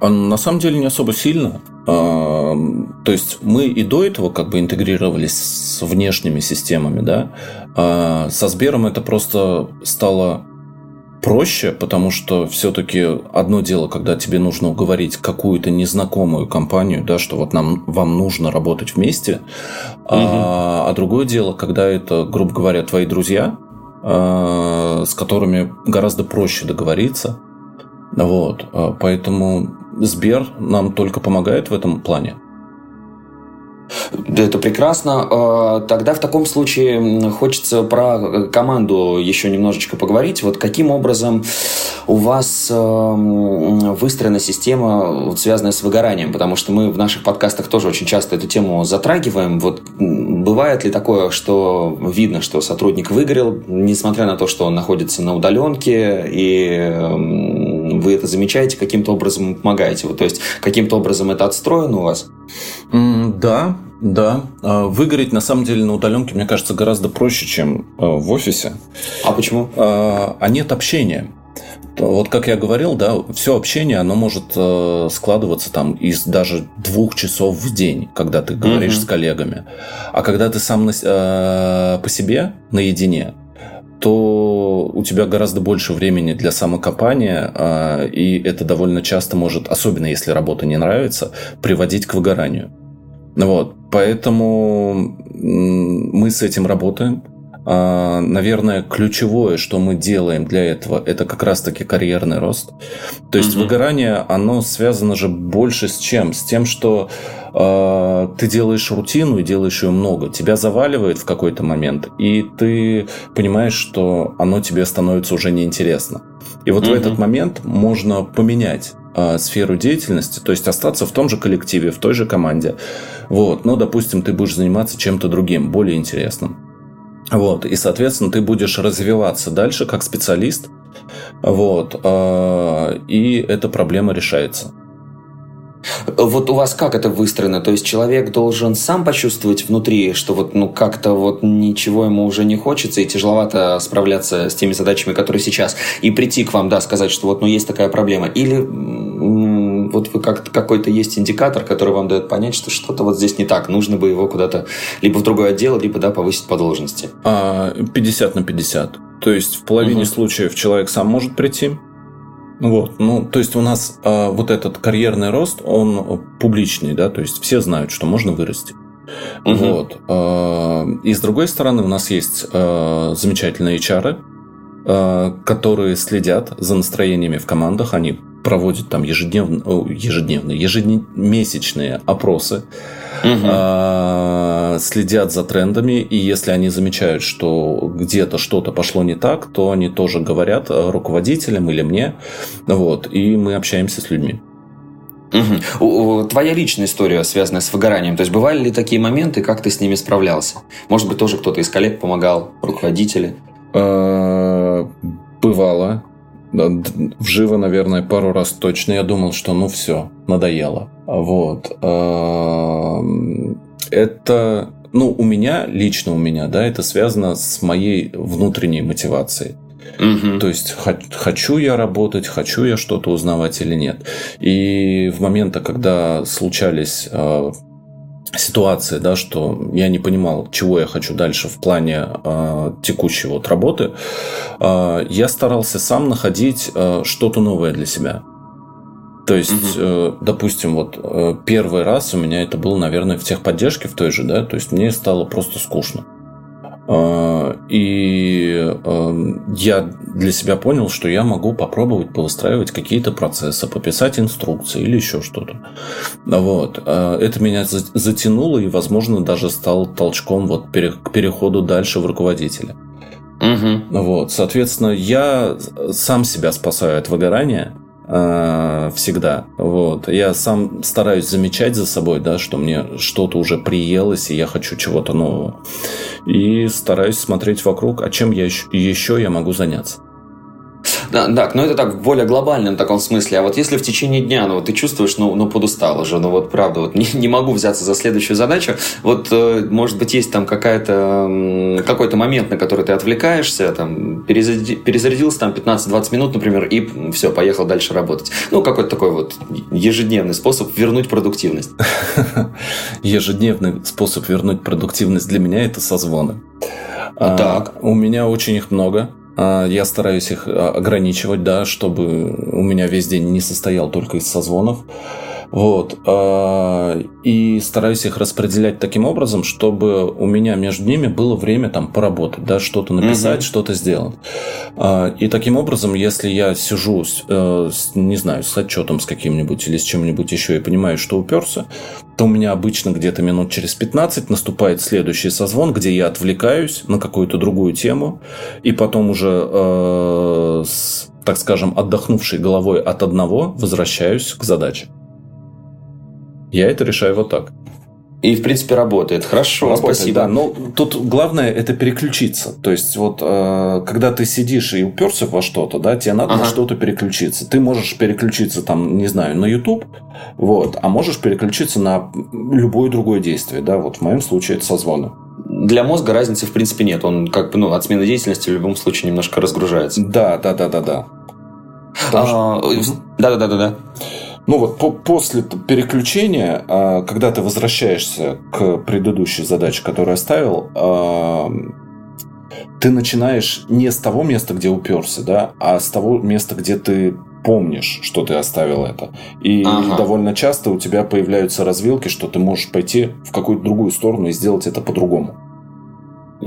А на самом деле не особо сильно. А, то есть мы и до этого как бы интегрировались с внешними системами, да. А со Сбером это просто стало проще, потому что все-таки одно дело, когда тебе нужно уговорить какую-то незнакомую компанию, да, что вот нам вам нужно работать вместе, угу. а, а другое дело, когда это, грубо говоря, твои друзья, а, с которыми гораздо проще договориться. Вот, а, поэтому Сбер нам только помогает в этом плане. Это прекрасно. А, тогда в таком случае хочется про команду еще немножечко поговорить. Вот каким образом у вас выстроена система, связанная с выгоранием? Потому что мы в наших подкастах тоже очень часто эту тему затрагиваем. Вот бывает ли такое, что видно, что сотрудник выгорел, несмотря на то, что он находится на удаленке, и вы это замечаете, каким-то образом помогаете? Вот, то есть каким-то образом это отстроено у вас? Да, да. А, выгореть, на самом деле, на удаленке, мне кажется, гораздо проще, чем а, в офисе. А почему? А, а нет общения. Вот как я говорил, да, все общение, оно может э, складываться там из даже двух часов в день, когда ты говоришь mm-hmm. с коллегами. А когда ты сам на, э, по себе наедине, то у тебя гораздо больше времени для самокопания, э, и это довольно часто может, особенно если работа не нравится, приводить к выгоранию. Вот, поэтому мы с этим работаем. А, наверное, ключевое, что мы делаем для этого, это как раз-таки карьерный рост. То есть mm выгорание, оно связано же больше с чем? С тем, что э, ты делаешь рутину и делаешь ее много. Тебя заваливает в какой-то момент, и ты понимаешь, что оно тебе становится уже неинтересно. И вот mm в этот момент можно поменять э, сферу деятельности, то есть остаться в том же коллективе, в той же команде. Вот. Но, допустим, ты будешь заниматься чем-то другим, более интересным. Вот, и, соответственно, ты будешь развиваться дальше как специалист, вот, э, и эта проблема решается. Вот у вас как это выстроено? То есть человек должен сам почувствовать внутри, что вот ну как-то вот ничего ему уже не хочется и тяжеловато справляться с теми задачами, которые сейчас, и прийти к вам, да, сказать, что вот ну есть такая проблема. Или вот вы как какой-то есть индикатор, который вам дает понять, что что-то вот здесь не так, нужно бы его куда-то либо в другое отдел, либо да, повысить по должности. 50 а, на 50. То есть в половине угу. случаев человек сам может прийти, вот, ну, то есть у нас э, вот этот карьерный рост, он публичный, да, то есть все знают, что можно вырасти. Угу. Вот. Э, и с другой стороны, у нас есть э, замечательные HR, э, которые следят за настроениями в командах, они проводят там ежедневно, ежедневные, ежемесячные опросы, угу. следят за трендами, и если они замечают, что где-то что-то пошло не так, то они тоже говорят руководителям или мне, вот, и мы общаемся с людьми. Угу. Твоя личная история, связанная с выгоранием, то есть бывали ли такие моменты, как ты с ними справлялся? Может быть, тоже кто-то из коллег помогал, руководители? А, бывало. Вживо, наверное, пару раз точно я думал, что ну все, надоело. Вот. Это, ну, у меня, лично у меня, да, это связано с моей внутренней мотивацией. Угу. То есть хочу я работать, хочу я что-то узнавать или нет. И в моменты, когда случались ситуации, да, что я не понимал, чего я хочу дальше в плане э, текущей вот работы, э, я старался сам находить э, что-то новое для себя. То есть, угу. э, допустим, вот э, первый раз у меня это было, наверное, в техподдержке в той же, да, то есть мне стало просто скучно. А, и эм, я для себя понял, что я могу попробовать повыстраивать какие-то процессы, пописать инструкции или еще что-то. Вот. А, это меня затянуло и, возможно, даже стал толчком вот к переходу дальше в руководителя. Угу. Вот. Соответственно, я сам себя спасаю от выгорания э, всегда. Вот. Я сам стараюсь замечать за собой, да, что мне что-то уже приелось, и я хочу чего-то нового. И стараюсь смотреть вокруг, а чем я еще, еще я могу заняться. Да, так, но это так в более глобальном таком смысле. А вот если в течение дня, ну вот ты чувствуешь, ну, ну подустал уже, ну вот правда, вот не, не могу взяться за следующую задачу. Вот, э, может быть, есть там какая-то какой-то момент, на который ты отвлекаешься, там перезаряди, перезарядился там 15-20 минут, например, и все, поехал дальше работать. Ну, какой-то такой вот ежедневный способ вернуть продуктивность. Ежедневный способ вернуть продуктивность для меня это созвоны. А, так. У меня очень их много. А, я стараюсь их а, ограничивать, да, чтобы у меня весь день не состоял только из созвонов. Вот. А, и стараюсь их распределять таким образом, чтобы у меня между ними было время там поработать, да, что-то написать, угу. что-то сделать. И таким образом, если я сижу, э, не знаю, с отчетом с каким-нибудь или с чем-нибудь еще и понимаю, что уперся, то у меня обычно где-то минут через 15 наступает следующий созвон, где я отвлекаюсь на какую-то другую тему, и потом уже э, с, так скажем, отдохнувшей головой от одного возвращаюсь к задаче. Я это решаю вот так. И, в принципе, работает. Хорошо, работает, спасибо. Да, но тут главное это переключиться. То есть, вот э, когда ты сидишь и уперся во что-то, да, тебе надо ага. на что-то переключиться. Ты можешь переключиться, там, не знаю, на YouTube, вот, а можешь переключиться на любое другое действие. Да, вот в моем случае это созвоны. Для мозга разницы, в принципе, нет. Он как бы, ну, от смены деятельности в любом случае немножко разгружается. Да, да, да, да, да. А, да, да, да, да, да. Ну вот по после переключения, а, когда ты возвращаешься к предыдущей задаче, которую оставил, ты начинаешь не с того места, где уперся, да, а с того места, где ты помнишь, что ты оставил это. И ага. довольно часто у тебя появляются развилки, что ты можешь пойти в какую-то другую сторону и сделать это по-другому.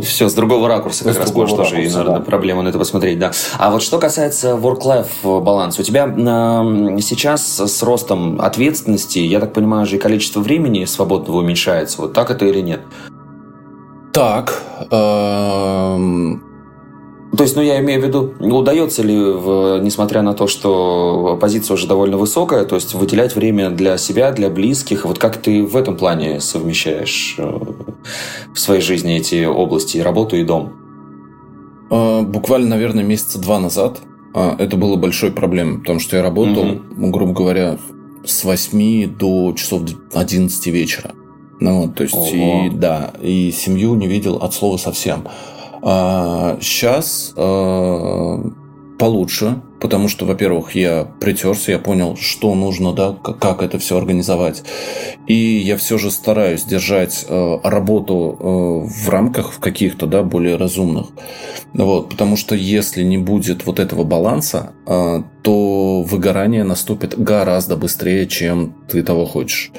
Все, с другого ракурса как с раз можешь тоже, и, наверное, да. проблему на это посмотреть, да. А вот что касается work-life баланса, у тебя э, сейчас с ростом ответственности, я так понимаю, же и количество времени свободного уменьшается. Вот так это или нет? Так. Эм, то есть, ну, я имею в виду, удается ли, в, несмотря на то, что позиция уже довольно высокая, то есть выделять время для себя, для близких, вот как ты в этом плане совмещаешь э, в своей жизни эти области, работу и дом? А, буквально, наверное, месяца два назад а, это было большой проблемой, потому что я работал, угу. грубо говоря, с 8 до часов 11 вечера. Ну, то есть, Ого. и, да, и семью не видел от слова совсем. А сейчас а, получше, потому что, во-первых, я притерся, я понял, что нужно, да, как это все организовать. И я все же стараюсь держать э, работу э, в рамках в каких-то, да, более разумных. Вот, потому что если не будет вот этого баланса, э, то выгорание наступит гораздо быстрее, чем ты того хочешь.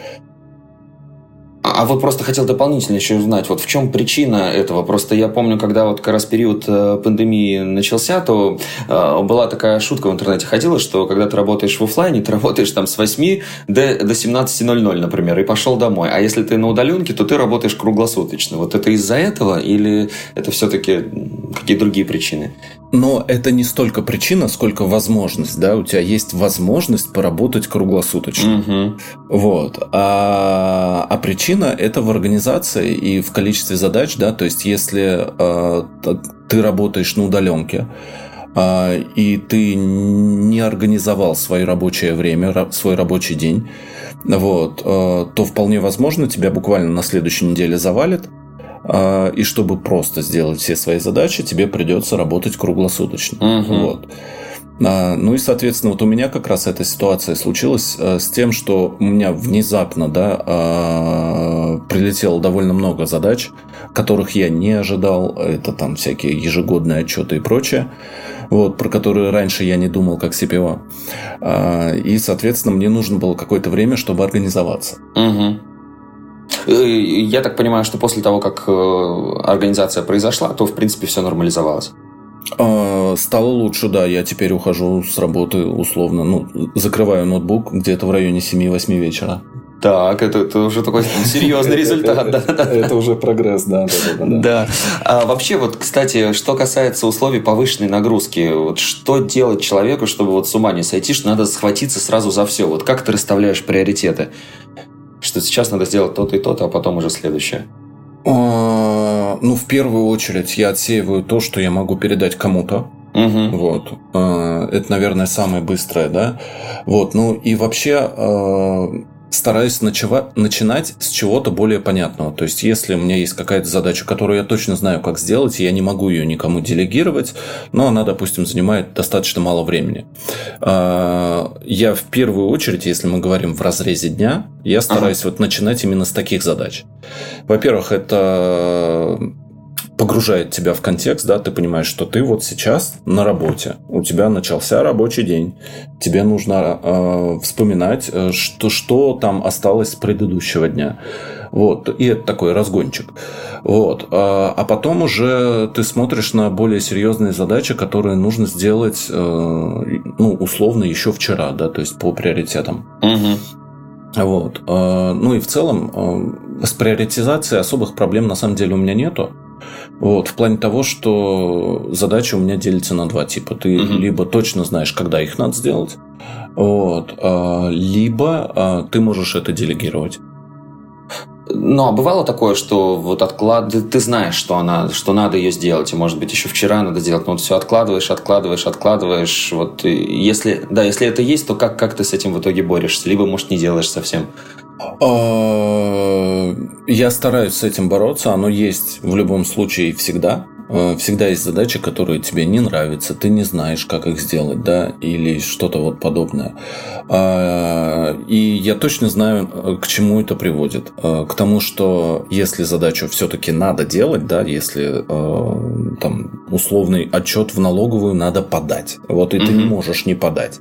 А, вот просто хотел дополнительно еще узнать, вот в чем причина этого? Просто я помню, когда вот как раз период э, пандемии начался, то э, была такая шутка в интернете ходила, что когда ты работаешь в офлайне, ты работаешь там с 8 до, до 17.00, например, и пошел домой. А если ты на удаленке, то ты работаешь круглосуточно. Вот это из-за этого или это все-таки какие другие причины? Но это не столько причина, сколько возможность, да, у тебя есть возможность поработать круглосуточно. Угу. Вот. А, а причина это в организации и в количестве задач, да, то есть если э, ты работаешь на удаленке, э, и ты не организовал свое рабочее время, свой рабочий день, вот, э, то вполне возможно тебя буквально на следующей неделе завалит, и чтобы просто сделать все свои задачи, тебе придется работать круглосуточно. Угу. Вот. А, ну и, соответственно, вот у меня как раз эта ситуация случилась э, с тем, что у меня внезапно, да, а, прилетело довольно много задач, которых я не ожидал. Это там всякие ежегодные отчеты и прочее, вот, про которые раньше я не думал как CPO. И, соответственно, мне нужно было какое-то время, чтобы организоваться. Угу. Я так понимаю, что после того, как э, организация произошла, то, в принципе, все нормализовалось. А, стало лучше, да. Я теперь ухожу с работы условно, ну, закрываю ноутбук где-то в районе 7-8 вечера. Так, это, это уже такой серьезный результат. Это уже прогресс, да, да, да. Да. А вообще, вот, кстати, что касается условий повышенной нагрузки, вот что делать человеку, чтобы вот с ума не сойти, что надо схватиться сразу за все? Вот как ты расставляешь приоритеты? Что сейчас надо сделать то-то и то-то, а потом уже следующее? А, ну, в первую очередь, я отсеиваю то, что я могу передать кому-то. Угу. Вот. Э, это, наверное, самое быстрое, да. Вот. Ну и вообще э, стараюсь ночева- начинать с чего-то более понятного. То есть, если у меня есть какая-то задача, которую я точно знаю, как сделать, и я не могу ее никому делегировать, но она, допустим, занимает достаточно мало времени. Э, я в первую очередь, если мы говорим в разрезе дня, я стараюсь ага. вот начинать именно с таких задач. Во-первых, это погружает тебя в контекст, да, ты понимаешь, что ты вот сейчас на работе, у тебя начался рабочий день, тебе нужно э, вспоминать, э, что, что там осталось с предыдущего дня. Вот, и это такой разгончик. Вот. А, а потом уже ты смотришь на более серьезные задачи, которые нужно сделать, э, ну, условно, еще вчера, да, то есть по приоритетам. Угу. Вот. Ну и в целом с приоритизацией особых проблем на самом деле у меня нету. Вот, в плане того, что задача у меня делится на два типа. Ты угу. либо точно знаешь, когда их надо сделать, вот, а, либо а, ты можешь это делегировать. Ну, а бывало такое, что вот отклад... Ты знаешь, что, она, что надо ее сделать, и, может быть, еще вчера надо сделать, но вот все откладываешь, откладываешь, откладываешь. Вот если, да, если это есть, то как, как ты с этим в итоге борешься? Либо, может, не делаешь совсем? А, я стараюсь с этим бороться, оно есть в любом случае всегда. А, всегда есть задачи, которые тебе не нравятся, ты не знаешь, как их сделать, да, или что-то вот подобное. А, и я точно знаю, к чему это приводит. К тому, что если задачу все-таки надо делать, да, если там условный отчет в налоговую надо подать, вот и mm-hmm. ты не можешь не подать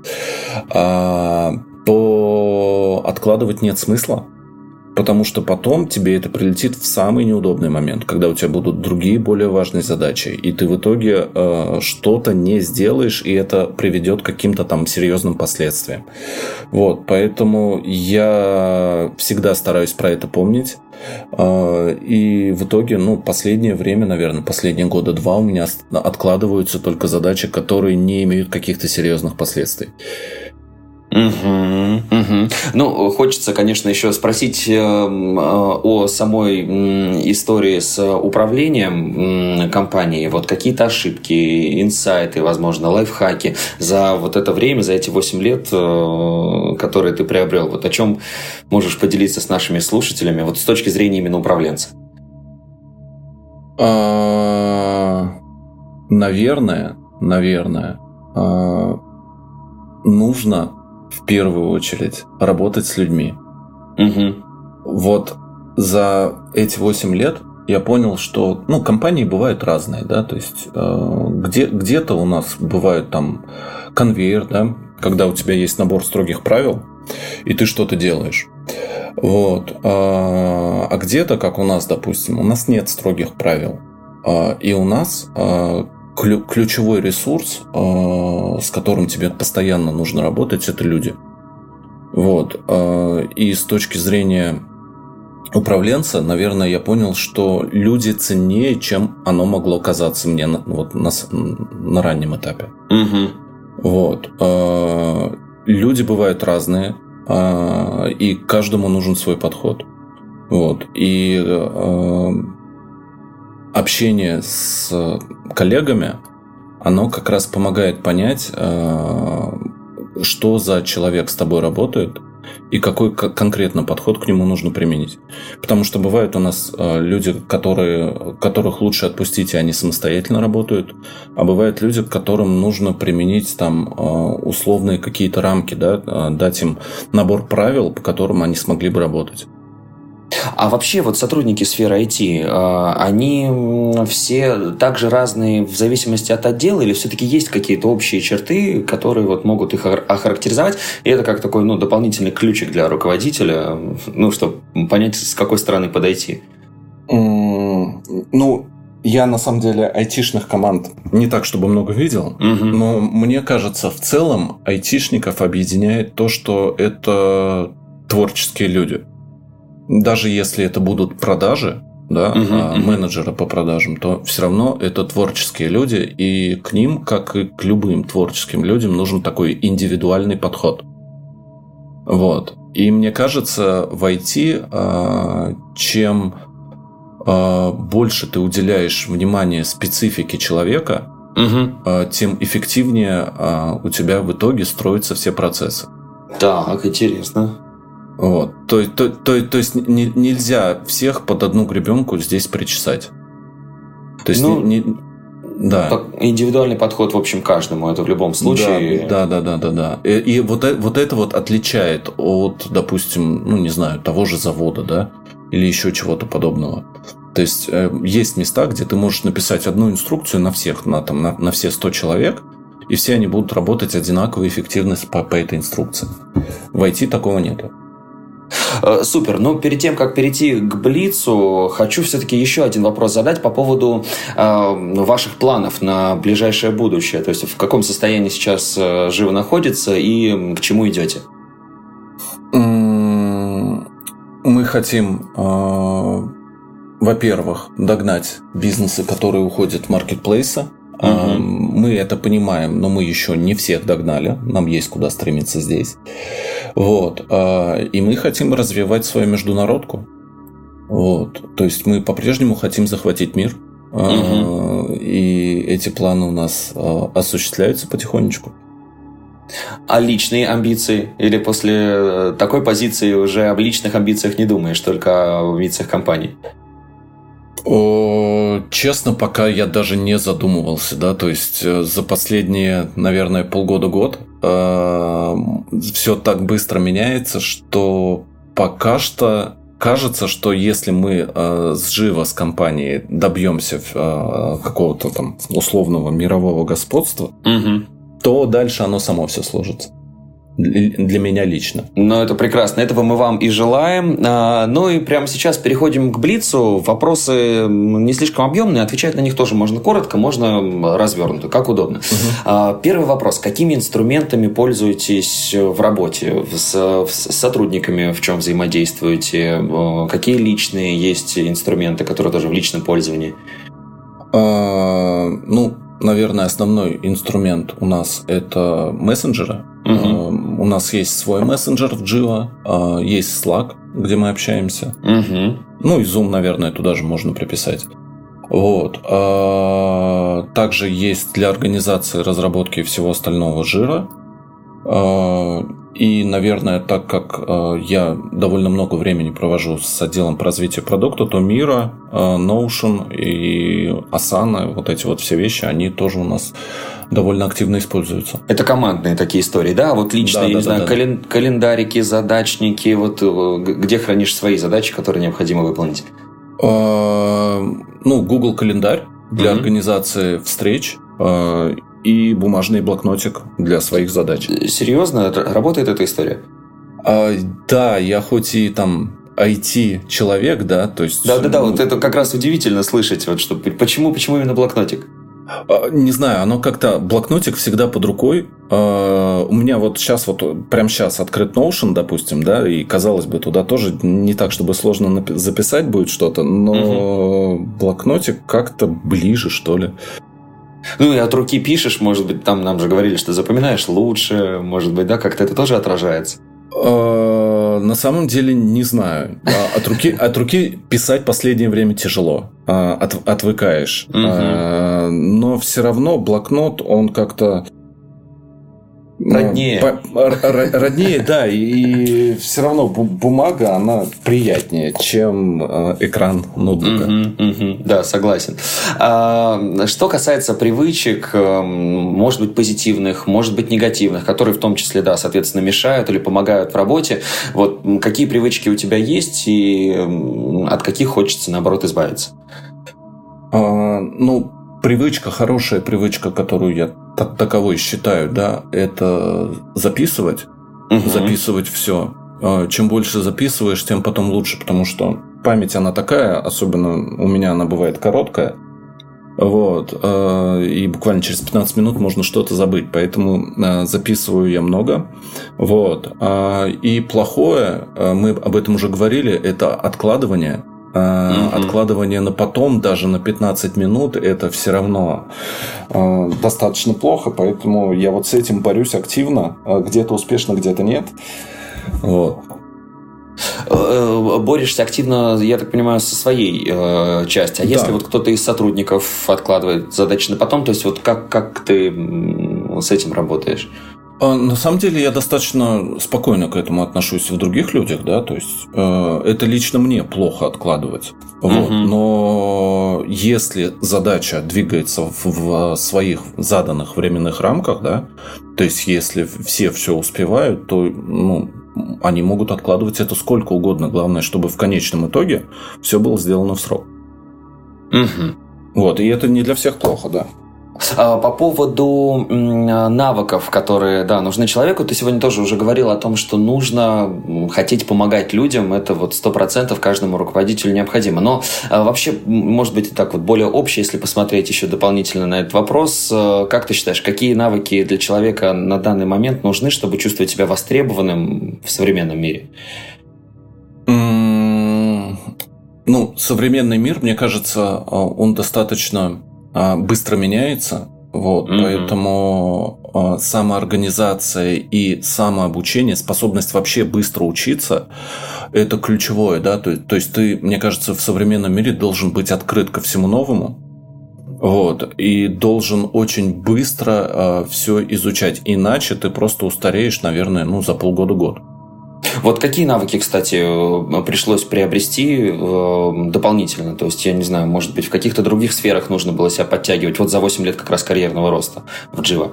то откладывать нет смысла, потому что потом тебе это прилетит в самый неудобный момент, когда у тебя будут другие более важные задачи, и ты в итоге э, что-то не сделаешь, и это приведет к каким-то там серьезным последствиям. Вот, поэтому я всегда стараюсь про это помнить. Э, и в итоге, ну, последнее время, наверное, последние года два у меня откладываются только задачи, которые не имеют каких-то серьезных последствий. Угу, угу. Ну, хочется, конечно, еще спросить э, э, о самой истории с управлением компанией. Вот какие-то ошибки, инсайты, возможно, лайфхаки за вот это время, за эти 8 лет, э, которые ты приобрел. Вот о чем можешь поделиться с нашими слушателями, вот с точки зрения именно управленца? А, наверное, наверное, а, нужно в первую очередь работать с людьми. Угу. Вот за эти 8 лет я понял, что ну, компании бывают разные, да, то есть э, где, где-то у нас бывают там конвейер, да, когда у тебя есть набор строгих правил, и ты что-то делаешь. Вот. А, а где-то, как у нас, допустим, у нас нет строгих правил. А, и у нас а, ключевой ресурс, э, с которым тебе постоянно нужно работать, это люди. Вот. Э, и с точки зрения управленца, наверное, я понял, что люди ценнее, чем оно могло казаться мне на, вот, на, на раннем этапе. Угу. Вот. Э, люди бывают разные, и каждому нужен свой подход. Вот. И общение с коллегами, оно как раз помогает понять, э, что за человек с тобой работает и какой конкретно подход к нему нужно применить. Потому что бывают у нас э, люди, которые, которых лучше отпустить, и они самостоятельно работают, а бывают люди, которым нужно применить там э, условные какие-то рамки, да, дать им набор правил, по которым они смогли бы работать. А вообще вот сотрудники сферы IT, а, они все также разные в зависимости от отдела или все-таки есть какие-то общие черты, которые вот могут их охарактеризовать? И это как такой ну, дополнительный ключик для руководителя, ну, чтобы понять, с какой стороны подойти. Ну, я на самом деле айтишных команд не так, чтобы много видел, угу. но мне кажется, в целом айтишников объединяет то, что это творческие люди даже если это будут продажи, да, угу, а, угу. менеджеры по продажам, то все равно это творческие люди, и к ним, как и к любым творческим людям, нужен такой индивидуальный подход. Вот. И мне кажется, в IT, а, чем а, больше ты уделяешь внимание специфике человека, угу. тем эффективнее у тебя в итоге строятся все процессы. Так, интересно. Вот. То, то, то, то есть не, нельзя всех под одну гребенку здесь причесать. То есть ну, не, не, да. Так, индивидуальный подход, в общем, каждому. Это в любом случае. Да, да, да, да, да. И, и вот, э, вот это вот отличает от, допустим, ну не знаю, того же завода, да, или еще чего-то подобного. То есть э, есть места, где ты можешь написать одну инструкцию на всех, на, там, на, на все 100 человек, и все они будут работать одинаково эффективно по, по этой инструкции. В IT такого нету. Э, супер. Но перед тем, как перейти к Блицу, хочу все-таки еще один вопрос задать по поводу э, ваших планов на ближайшее будущее. То есть в каком состоянии сейчас э, живо находится и к чему идете? Мы хотим, во-первых, догнать бизнесы, которые уходят в маркетплейсы. Угу. Мы это понимаем, но мы еще не всех догнали. Нам есть куда стремиться здесь. Вот. А, и мы хотим развивать свою международку. Вот. То есть мы по-прежнему хотим захватить мир. Угу. И эти планы у нас осуществляются потихонечку. А личные амбиции? Или после э, такой позиции уже об личных амбициях не думаешь, только о амбициях компании? О, честно, пока я даже не задумывался, да, то есть э, за последние, наверное, полгода-год э, все так быстро меняется, что пока что кажется, что если мы э, с живо с компанией добьемся э, какого-то там условного мирового господства, угу. то дальше оно само все сложится для меня лично. Ну, это прекрасно. Этого мы вам и желаем. А, ну и прямо сейчас переходим к Блицу. Вопросы не слишком объемные, отвечать на них тоже можно коротко, можно развернуто, как удобно. Угу. Первый вопрос. Какими инструментами пользуетесь в работе? С, с сотрудниками в чем взаимодействуете? Какие личные есть инструменты, которые тоже в личном пользовании? А, ну, наверное, основной инструмент у нас это мессенджеры. Угу. У нас есть свой мессенджер в Jira, а, есть Slack, где мы общаемся. Угу. Ну и Zoom, наверное, туда же можно приписать. Вот. А, также есть для организации разработки всего остального жира. И, наверное, так как я довольно много времени провожу с отделом по развитию продукта, то Мира, Notion и Asana, вот эти вот все вещи, они тоже у нас довольно активно используются. Это командные такие истории, да? Вот личные, да, я да, не да, знаю, да. Кален- календарики, задачники, вот э, где хранишь свои задачи, которые необходимо выполнить? Ну, Google календарь для организации встреч и бумажный блокнотик для своих задач. Серьезно? Работает эта история? А, да, я хоть и там IT-человек, да, то есть... Да-да-да, ну, вот это как раз удивительно слышать, вот что почему, почему именно блокнотик? А, не знаю, оно как-то блокнотик всегда под рукой. А, у меня вот сейчас вот прям сейчас открыт Notion, допустим, да, и казалось бы туда тоже не так, чтобы сложно записать будет что-то, но угу. блокнотик как-то ближе, что ли. Ну, и от руки пишешь, может быть, там нам же говорили, что запоминаешь лучше, может быть, да, как-то это тоже отражается? На самом деле не знаю. А, от руки, от руки писать последнее время тяжело. А, от, отвыкаешь. Угу. Но все равно блокнот, он как-то Роднее. По, роднее, да, и все равно бумага, она приятнее, чем э, экран ноутбука. Угу, угу, да, согласен. А, что касается привычек, э, может быть, позитивных, может быть, негативных, которые в том числе, да, соответственно, мешают или помогают в работе, вот какие привычки у тебя есть и от каких хочется, наоборот, избавиться? А, ну, привычка, хорошая привычка, которую я так, таковой считаю, да, это записывать, угу. записывать все. А, чем больше записываешь, тем потом лучше, потому что память она такая, особенно у меня она бывает короткая. Вот. А, и буквально через 15 минут можно что-то забыть. Поэтому а, записываю я много. Вот. И плохое, мы об этом уже говорили, это откладывание mm Откладывание на потом, даже на 15 минут, это все равно э, достаточно плохо, поэтому я вот с этим борюсь активно. Где-то успешно, где-то нет. Вот. э, борешься активно, я так понимаю, со своей э, части. А да. если вот кто-то из сотрудников откладывает задачи на потом, то есть вот как, как ты с этим работаешь? А, на самом деле я достаточно спокойно к этому отношусь в других людях, да, то есть э, это лично мне плохо откладывать. Вот. Угу. Но если задача двигается в, в своих заданных временных рамках, да, то есть если все все успевают, то ну, они могут откладывать это сколько угодно. Главное, чтобы в конечном итоге все было сделано в срок. Угу. Вот, и это не для всех плохо, да. А, по поводу навыков, которые да, нужны человеку, ты сегодня тоже уже говорил о том, что нужно хотеть помогать людям. Это вот сто процентов каждому руководителю необходимо. Но а, вообще, может быть, так вот более общее, если посмотреть еще дополнительно на этот вопрос, а, как ты считаешь, какие навыки для человека на данный момент нужны, чтобы чувствовать себя востребованным в современном мире? Ну, современный мир, мне кажется, он достаточно а, быстро меняется, вот, mm-hmm. поэтому э, самоорганизация и самообучение, способность вообще быстро учиться, это ключевое, да, то, то есть ты, мне кажется, в современном мире должен быть открыт ко всему новому, вот, и должен очень быстро э, все изучать, иначе ты просто устареешь, наверное, ну, за полгода-год. Вот какие навыки, кстати, э, пришлось приобрести э, дополнительно? То есть, я не знаю, может быть, в каких-то других сферах нужно было себя подтягивать? Вот за 8 лет как раз карьерного роста в Джива.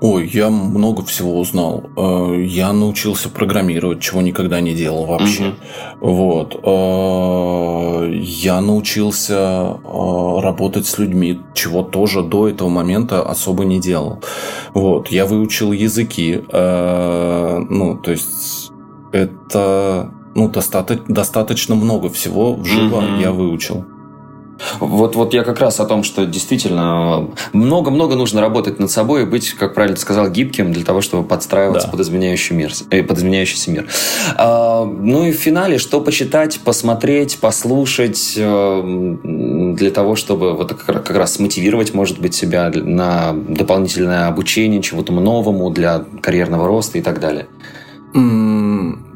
Ой, я много всего узнал. Э, я научился программировать, чего никогда не делал вообще. Угу. Вот. Я научился работать с людьми, чего тоже до этого момента особо не делал. Вот. Я выучил языки. Ну, то есть это ну, достаточно, достаточно много всего вживо mm-hmm. я выучил. Вот, вот я как раз о том, что действительно много-много нужно работать над собой и быть, как правильно сказал, гибким для того, чтобы подстраиваться да. под, изменяющий мир, э, под изменяющийся мир. А, ну и в финале, что почитать, посмотреть, послушать э, для того, чтобы вот как, как раз смотивировать, может быть, себя на дополнительное обучение чему-то новому для карьерного роста и так далее.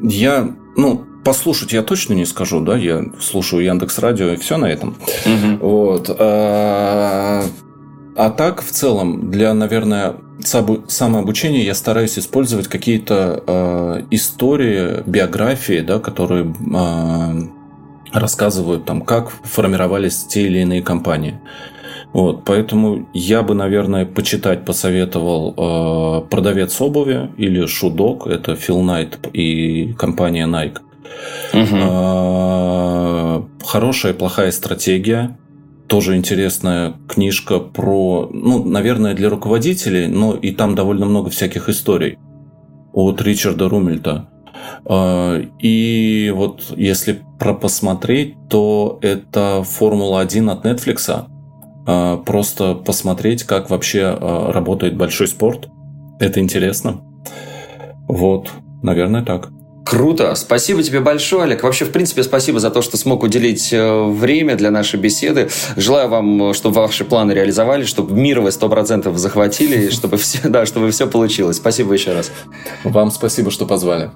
Я, ну, послушать я точно не скажу, да, я слушаю Яндекс Радио и все на этом. Угу. Вот. А, а так, в целом, для, наверное, самообучения я стараюсь использовать какие-то э, истории, биографии, да, которые э, рассказывают там, как формировались те или иные компании. Вот, поэтому я бы, наверное, почитать посоветовал э, «Продавец обуви» или «Шудок». Это Фил Найт и компания Nike. Угу. Э, «Хорошая и плохая стратегия». Тоже интересная книжка про, ну, наверное, для руководителей, но и там довольно много всяких историй от Ричарда Румельта. Э, и вот если про посмотреть, то это Формула-1 от Netflix – просто посмотреть, как вообще а, работает большой спорт. Это интересно. Вот, наверное, так. Круто. Спасибо тебе большое, Олег. Вообще, в принципе, спасибо за то, что смог уделить э, время для нашей беседы. Желаю вам, чтобы ваши планы реализовались, чтобы мир вы 100% захватили, чтобы все, да, чтобы все получилось. Спасибо еще раз. Вам спасибо, что позвали.